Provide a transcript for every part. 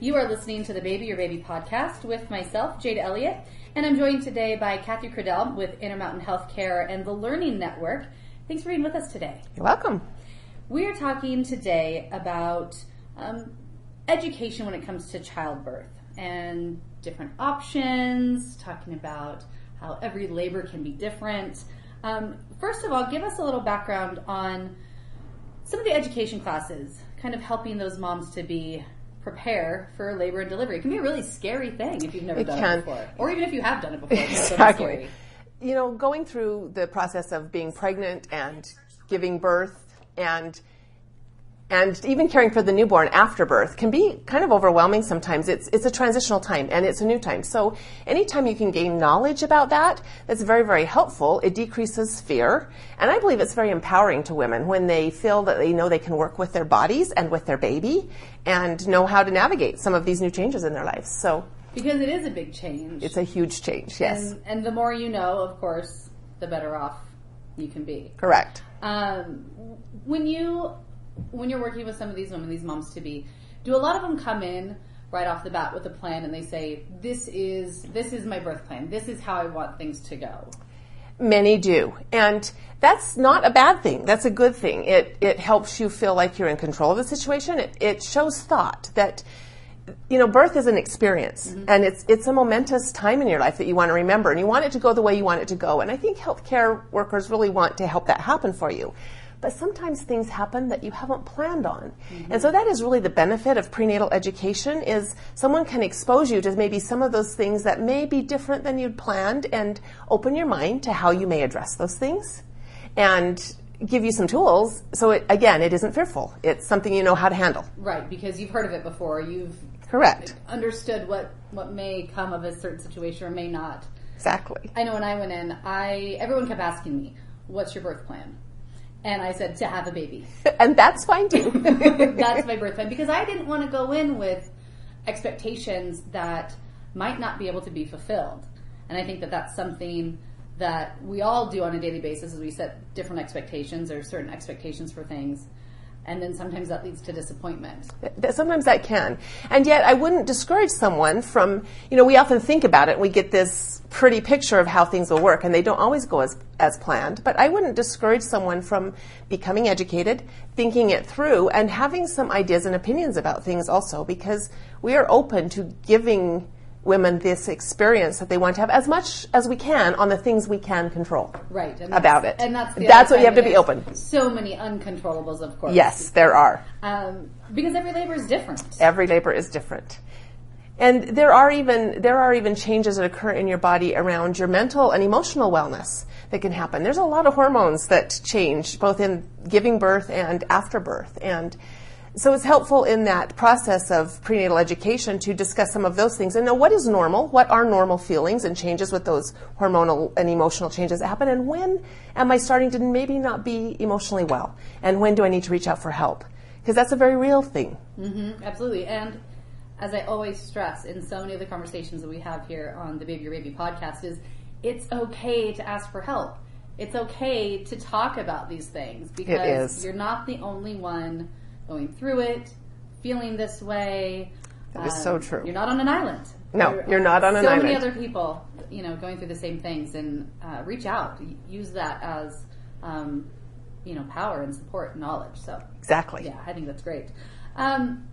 You are listening to the Baby Your Baby podcast with myself, Jade Elliott, and I'm joined today by Kathy Cradell with Intermountain Healthcare and the Learning Network. Thanks for being with us today. You're welcome. We are talking today about um, education when it comes to childbirth and different options, talking about how every labor can be different. Um, first of all, give us a little background on some of the education classes, kind of helping those moms to be prepare for labor and delivery. It can be a really scary thing if you've never It done can. it before, or even if you have done it before. It's Exactly. scary. You know, going through the process of being pregnant and giving birth and and even caring for the newborn after birth can be kind of overwhelming sometimes. It's it's a transitional time and it's a new time. So anytime you can gain knowledge about that, that's very, very helpful. It decreases fear. And I believe it's very empowering to women when they feel that they know they can work with their bodies and with their baby and know how to navigate some of these new changes in their lives. So Because it is a big change. it's a huge change, yes. and, and the more you know, of course, the better off you can be. Correct. Um, when you when you're working with some of these women, these moms to be, do a lot of them come in right off the bat with a plan and they say, "This is this is my birth plan. This is how I want things to go." Many do. And that's not a bad thing. That's a good thing. It, it helps you feel like you're in control of the situation. It, it shows thought that, you know, birth is an experience mm-hmm. and it's, it's a momentous time in your life that you want to remember and you want it to go the way you want it to go. And I think healthcare workers really want to help that happen for you. But sometimes things happen that you haven't planned on. And mm-hmm. so that is really the benefit of prenatal education is someone can expose you to maybe some of those things that may be different than you'd planned and open your mind to how you may address those things and give you some tools. So it, again, it isn't fearful. It's something you know how to handle. Right, because you've heard of it before. You've Correct. understood what what may come of a certain situation or may not. Exactly. I know when I went in, I everyone kept asking me, "What's your birth plan?" And I said, "To have a baby." And that's fine too. That's my birth plan because I didn't want to go in with expectations that might not be able to be fulfilled. And I think that that's something that we all do on a daily basis is we set different expectations or certain expectations for things. And then sometimes that leads to disappointment. Sometimes that can. And yet I wouldn't discourage someone from, you know, we often think about it, we get this pretty picture of how things will work, and they don't always go as, as planned. But I wouldn't discourage someone from becoming educated, thinking it through, and having some ideas and opinions about things also, because we are open to giving women this experience that they want to have as much as we can on the things we can control. Right. And About it. And that's the That's what you have to be open. So many uncontrollables, of course. Yes, there are. Um, because every labor is different. every labor is different and there are even there are even changes that occur in your body around your mental and emotional wellness that can happen there's a lot of hormones that change both in giving birth and after birth and so it's helpful in that process of prenatal education to discuss some of those things and know what is normal, what are normal feelings and changes with those hormonal and emotional changes that happen, and when am I starting to maybe not be emotionally well, and when do I need to reach out for help? Because that's a very real thing. Mm-hmm, absolutely. And as I always stress in so many of the conversations that we have here on the Baby Your Baby podcast is it's okay to ask for help. It's okay to talk about these things because you're not the only one going through it, feeling this way. Um, That is so true. You're not on an island. No, you're are not on an island. So many other people, you know, going through the same things, and uh, reach out. Use that as, um, you know, power and support, and knowledge. So Exactly. yeah, I think that's great. Um,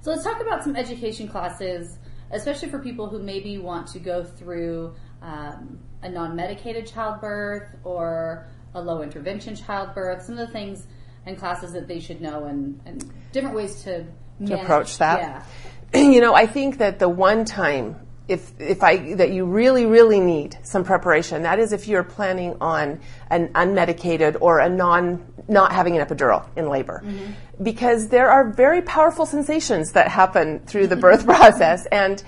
so let's talk about some education classes, especially for people who maybe want to go through um, a non-medicated childbirth or a low intervention childbirth. Some of the things and classes that they should know, and, and different ways to, manage- approach that. Yeah, you know, I think that the one time if if I that you really really need some preparation, that is if you're planning on an unmedicated or a non not having an epidural in labor, mm-hmm. because there are very powerful sensations that happen through the birth process and.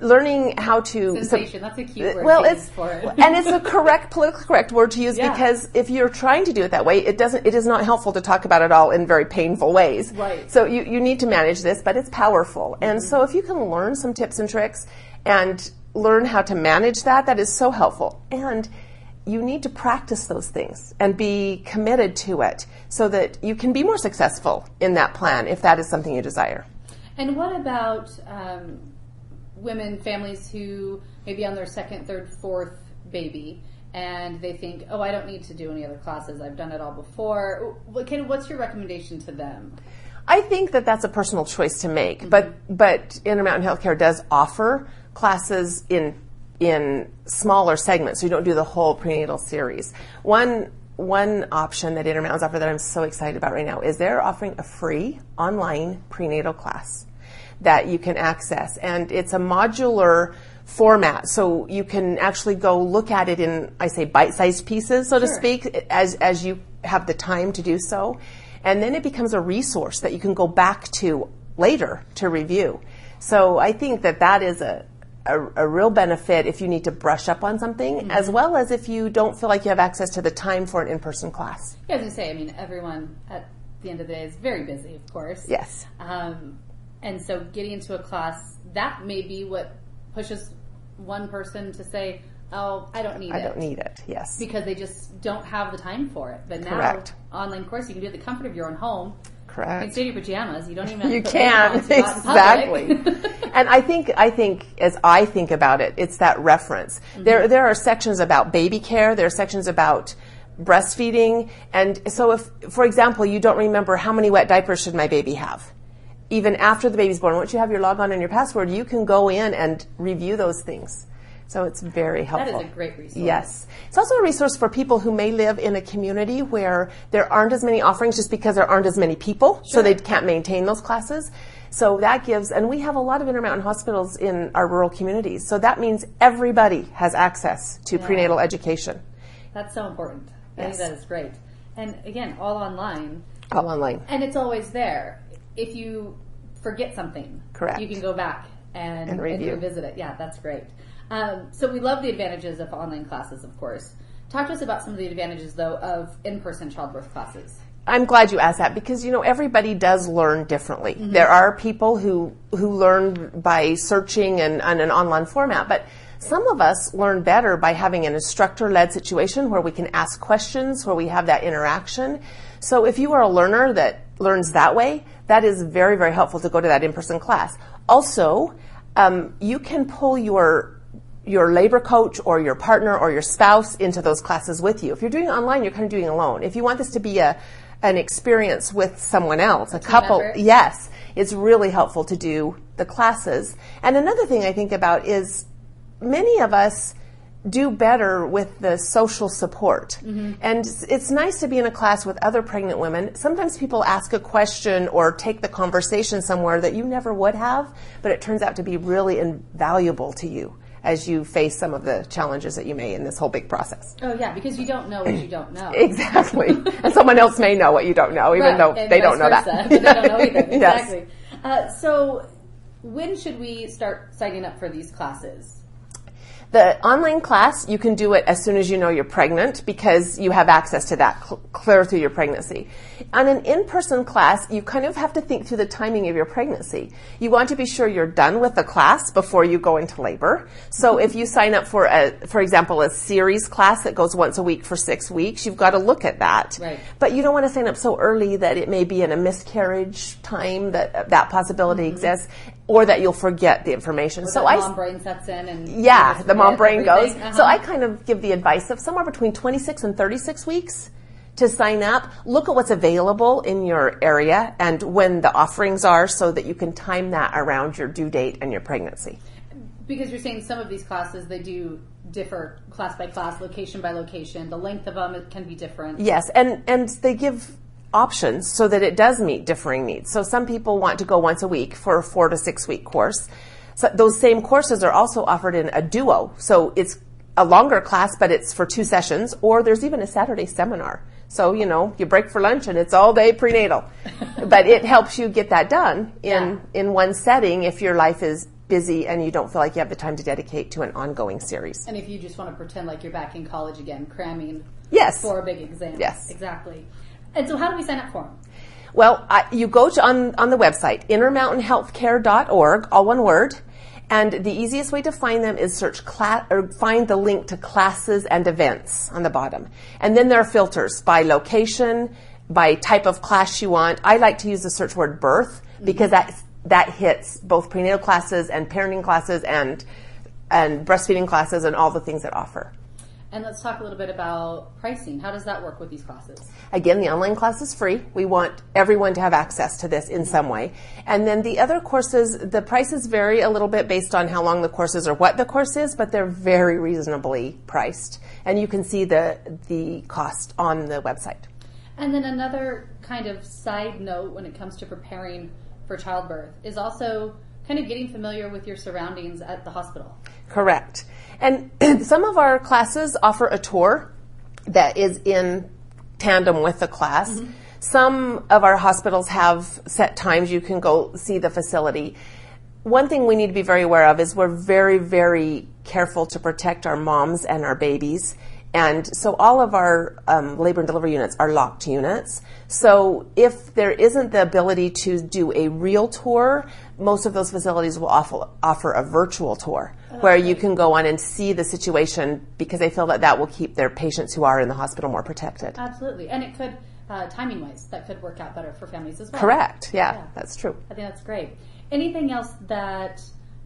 Learning how to sensation. That's a cute word. Well, it's for it. and it's a correct politically correct word to use Yeah. because if you're trying to do it that way, it doesn't. It is not helpful to talk about it all in very painful ways. Right. So you you need to manage this, but it's powerful. And so if you can learn some tips and tricks and learn how to manage that, that is so helpful. And you need to practice those things and be committed to it so that you can be more successful in that plan if that is something you desire. And what about um, women, families who maybe on their second, third, fourth baby, and they think, "Oh, I don't need to do any other classes. I've done it all before." What can, what's your recommendation to them? I think that that's a personal choice to make, but mm-hmm. but Intermountain Healthcare does offer classes in in smaller segments, so you don't do the whole prenatal series. One one option that Intermountain's offer that I'm so excited about right now is they're offering a free online prenatal class that you can access, and it's a modular format, so you can actually go look at it in I say bite-sized pieces, so to speak, as as you have the time to do so, and then it becomes a resource that you can go back to later to review. So I think that that is a a, a real benefit if you need to brush up on something, as well as if you don't feel like you have access to the time for an in-person class. Yeah, was gonna say. I mean, everyone at the end of the day is very busy, of course. Yes. Um, and so getting into a class that may be what pushes one person to say, "Oh, I don't need I it." I don't need it. Yes. because they just don't have the time for it. But now, Correct. online course, you can do it at the comfort of your own home. You can Correct. stay in your pajamas. You don't even have You to can makeup on to go out in exactly. and I think I think as I think about it, it's that reference. Mm-hmm. There there are sections about baby care. There are sections about breastfeeding, and so if, for example, you don't remember how many wet diapers should my baby have, even after the baby's born, once you have your logon and your password, you can go in and review those things. So it's very helpful. That is a great resource. Yes. It's also a resource for people who may live in a community where there aren't as many offerings just because there aren't as many people, so they can't maintain those classes. So that gives, and we have a lot of Intermountain hospitals in our rural communities. So that means everybody has access to prenatal education. That's so important. I Yes. think that is great. And again, all online, All online. and it's always there. If you forget something, Correct. you can go back and, And review. revisit it. Yeah, that's great. Um, so we love the advantages of online classes, of course. Talk to us about some of the advantages, though, of in-person childbirth classes. I'm glad you asked that because you know everybody does learn differently. There are people who who learn by searching and on an online format, but some of us learn better by having an instructor-led situation where we can ask questions, where we have that interaction. So if you are a learner that learns that way, that is very very helpful to go to that in-person class. Also, um, you can pull your your labor coach or your partner or your spouse into those classes with you. If you're doing it online, you're kind of doing alone. If you want this to be a an experience with someone else, a couple, yes, it's really helpful to do the classes. And another thing I think about is many of us do better with the social support. And it's- nice to be in a class with other pregnant women. Sometimes people ask a question or take the conversation somewhere that you never would have, but it turns out to be really invaluable to you as you face some of the challenges that you may in this whole big process. Oh yeah, because you don't know what you don't know. Exactly. and someone else may know what you don't know, even Right, though and they don't know versa, that. they don't know either. Yes. Exactly. Uh, so, when should we start signing up for these classes? The online class, you can do it as soon as you know you're pregnant because you have access to that cl- clear through your pregnancy. On an in-person class, you kind of have to think through the timing of your pregnancy. You want to be sure you're done with the class before you go into labor. So mm-hmm. if you sign up for a, for example, a series class that goes once a week for six weeks, you've got to look at that. Right. But you don't want to sign up so early that it may be in a miscarriage time that that possibility mm-hmm. exists or that you'll forget the information. So so I mom brain sets in and yeah, the mom brain goes. everything. So Uh-huh. I kind of give the advice of somewhere between 26 and 36 weeks to sign up. Look at what's available in your area and when the offerings are so that you can time that around your due date and your pregnancy. because you're saying some of these classes they do differ class by class, location by location. The length of them can be different. Yes, and and they give options so that it does meet differing needs. So some people want to go once a week for a 4 to 6 week course. So those same courses are also offered in a duo. So it's a longer class but it's for two sessions or there's even a Saturday seminar. So, you know, you break for lunch and it's all day prenatal. but it helps you get that done in in one setting if your life is busy and you don't feel like you have the time to dedicate to an ongoing series. And if you just want to pretend like you're back in college again, cramming Yes. for a big exam. Yes. Exactly. And so how do we sign up for them? Well, I, you go to on, on the website, intermountainhealthcare.org, all one word. And the easiest way to find them is search class or find the link to classes and events on the bottom. And then there are filters by location, by type of class you want. I like to use the search word birth because that that hits both prenatal classes and parenting classes and and breastfeeding classes and all the things that offer. And let's talk a little bit about pricing. How does that work with these classes? Again, the online class is free. We want everyone to have access to this in some way. And then the other courses, the prices vary a little bit based on how long the course is or what the course is, but they're very reasonably priced. And you can see the, the cost on the website. And then another kind of side note when it comes to preparing for childbirth is also kind of getting familiar with your surroundings at the hospital. Correct. And some of our classes offer a tour that is in tandem with the class. Mm-hmm. Some of our hospitals have set times you can go see the facility. One thing we need to be very aware of is we're very, very careful to protect our moms and our babies. And so all of our um, labor and delivery units are locked units. So if there isn't the ability to do a real tour, most of those facilities will offer, offer a virtual tour where you can go on and see the situation because they feel that that will keep their patients who are in the hospital more protected. Absolutely. And it could, uh, timing wise, that could work out better for families as well. Correct. Yeah, Yeah. that's true. I think that's great. Anything else that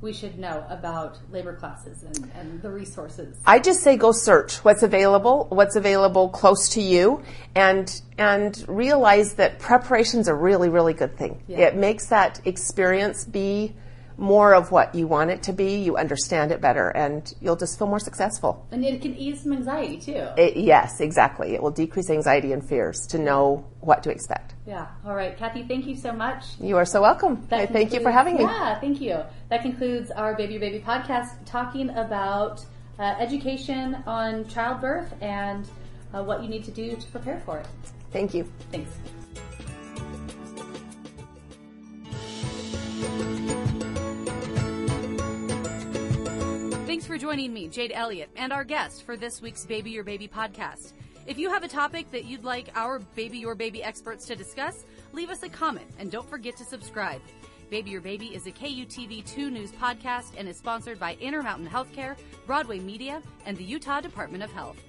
we should know about labor classes and, and the resources? I just say go search what's available, what's available close to you, and and realize that preparation's a really really good thing. Yeah. It makes that experience be more of what you want it to be. You understand it better, and you'll just feel more successful. And it can ease some anxiety too. It, yes, exactly. It will decrease anxiety and fears to know what to expect. Yeah. All right, Kathy. Thank you so much. You are so welcome. That I thank you for having me. Yeah, thank you. That concludes our Baby Your Baby podcast talking about uh, education on childbirth and uh, what you need to do to prepare for it. Thank you. Thanks for joining me, Jade Elliott, and our guest for this week's Baby Your Baby podcast. If you have a topic that you'd like our Baby Your Baby experts to discuss, leave us a comment and don't forget to subscribe. Baby Your Baby is a KUTV2 news podcast and is sponsored by Intermountain Healthcare, Broadway Media, and the Utah Department of Health.